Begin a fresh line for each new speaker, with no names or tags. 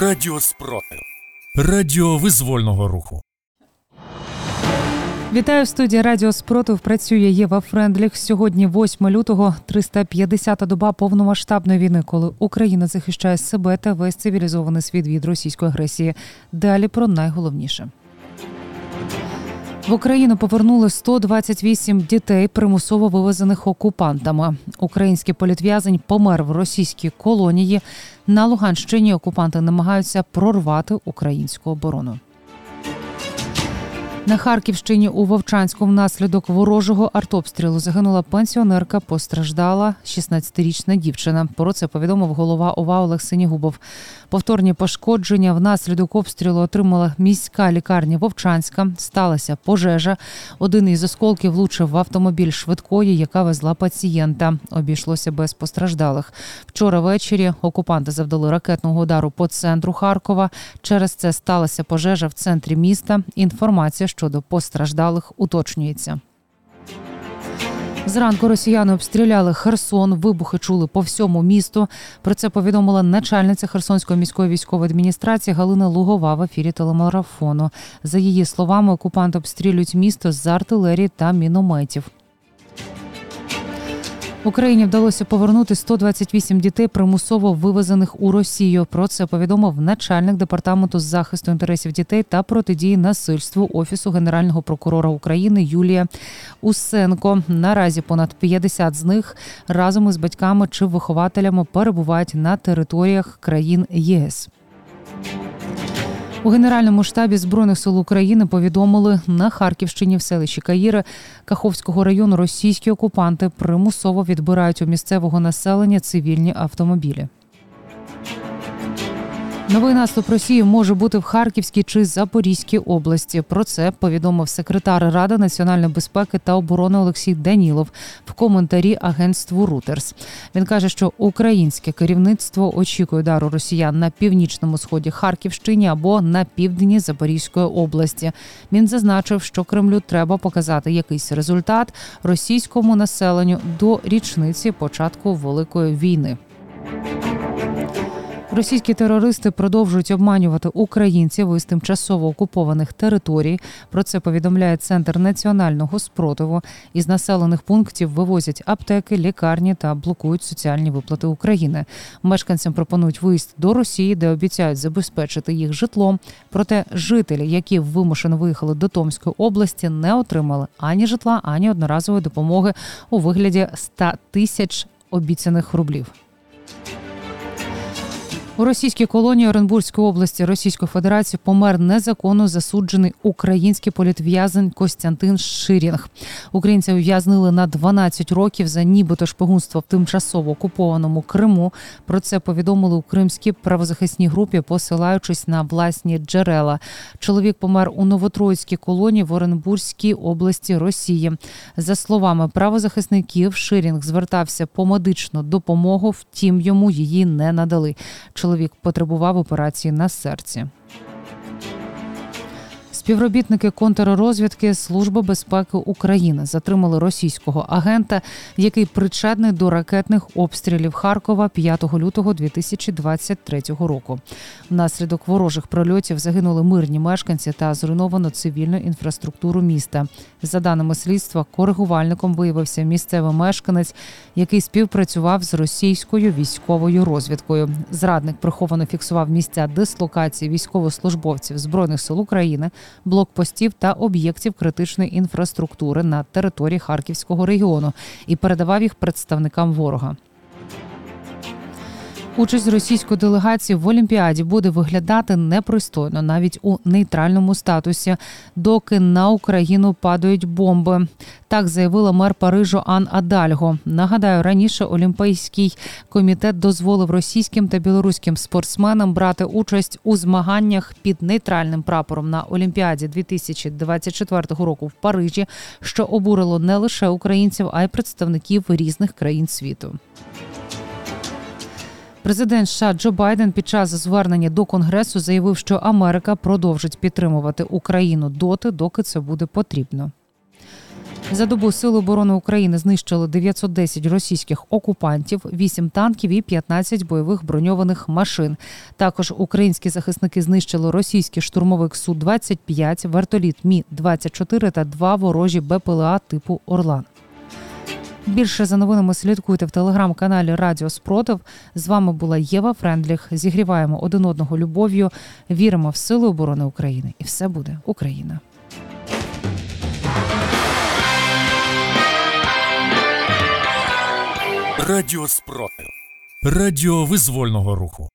Радіо спротив. Радіо визвольного руху.
Вітаю в студії Радіо Спротив. Працює Єва Френдліх. Сьогодні 8 лютого, 350-та доба повномасштабної війни, коли Україна захищає себе та весь цивілізований світ від російської агресії. Далі про найголовніше. В Україну повернули 128 дітей, примусово вивезених окупантами. Український політв'язень помер в російській колонії. На Луганщині окупанти намагаються прорвати українську оборону. На Харківщині у Вовчанську внаслідок ворожого артобстрілу загинула пенсіонерка, постраждала 16-річна дівчина. Про це повідомив голова ОВА Олег Синігубов. Повторні пошкодження внаслідок обстрілу отримала міська лікарня Вовчанська. Сталася пожежа. Один із осколків влучив в автомобіль швидкої, яка везла пацієнта. Обійшлося без постраждалих. Вчора ввечері окупанти завдали ракетного удару по центру Харкова. Через це сталася пожежа в центрі міста. Інформація щодо постраждалих уточнюється. Зранку росіяни обстріляли Херсон. Вибухи чули по всьому місту. Про це повідомила начальниця Херсонської міської військової адміністрації Галина Лугова в ефірі телемарафону. За її словами, окупанти обстрілюють місто з артилерії та мінометів. Україні вдалося повернути 128 дітей, примусово вивезених у Росію. Про це повідомив начальник департаменту з захисту інтересів дітей та протидії насильству офісу генерального прокурора України Юлія Усенко. Наразі понад 50 з них разом із батьками чи вихователями перебувають на територіях країн ЄС. У Генеральному штабі збройних сил України повідомили на Харківщині в селищі Каїри Каховського району російські окупанти примусово відбирають у місцевого населення цивільні автомобілі. Новий наступ Росії може бути в Харківській чи Запорізькій області. Про це повідомив секретар Ради національної безпеки та оборони Олексій Данілов в коментарі агентству Рутерс. Він каже, що українське керівництво очікує удару росіян на північному сході Харківщині або на півдні Запорізької області. Він зазначив, що Кремлю треба показати якийсь результат російському населенню до річниці початку великої війни. Російські терористи продовжують обманювати українців із тимчасово окупованих територій. Про це повідомляє центр національного спротиву. Із населених пунктів вивозять аптеки, лікарні та блокують соціальні виплати України. Мешканцям пропонують виїзд до Росії, де обіцяють забезпечити їх житлом. Проте жителі, які вимушено виїхали до Томської області, не отримали ані житла, ані одноразової допомоги у вигляді 100 тисяч обіцяних рублів. У російській колонії Оренбурзької області Російської Федерації помер незаконно засуджений український політв'язень Костянтин Ширінг. Українця ув'язнили на 12 років за нібито шпигунство в тимчасово окупованому Криму. Про це повідомили у кримській правозахисній групі, посилаючись на власні джерела. Чоловік помер у Новотроїцькій колонії в Оренбурзькій області Росії. За словами правозахисників, Ширінг звертався по медичну допомогу, втім йому її не надали чоловік потребував операції на серці. Співробітники контррозвідки Служби безпеки України затримали російського агента, який причетний до ракетних обстрілів Харкова 5 лютого 2023 року. Внаслідок ворожих прольотів загинули мирні мешканці та зруйновано цивільну інфраструктуру міста. За даними слідства, коригувальником виявився місцевий мешканець, який співпрацював з російською військовою розвідкою. Зрадник приховано фіксував місця дислокації військовослужбовців збройних сил України блокпостів та об'єктів критичної інфраструктури на території Харківського регіону і передавав їх представникам ворога. Участь російської делегації в Олімпіаді буде виглядати непристойно навіть у нейтральному статусі, доки на Україну падають бомби. Так заявила мер Парижу Ан Адальго. Нагадаю, раніше Олімпійський комітет дозволив російським та білоруським спортсменам брати участь у змаганнях під нейтральним прапором на Олімпіаді 2024 року в Парижі, що обурило не лише українців, а й представників різних країн світу. Президент США Джо Байден під час звернення до Конгресу заявив, що Америка продовжить підтримувати Україну доти, доки це буде потрібно. За добу Сили оборони України знищили 910 російських окупантів, 8 танків і 15 бойових броньованих машин. Також українські захисники знищили російський штурмовик су 25 вертоліт Мі 24 та два ворожі БПЛА типу Орлан. Більше за новинами слідкуйте в телеграм-каналі Радіо Спротив. З вами була Єва Френдліх. Зігріваємо один одного любов'ю. Віримо в силу оборони України, і все буде Україна.
Радіо спротив. Радіо визвольного руху.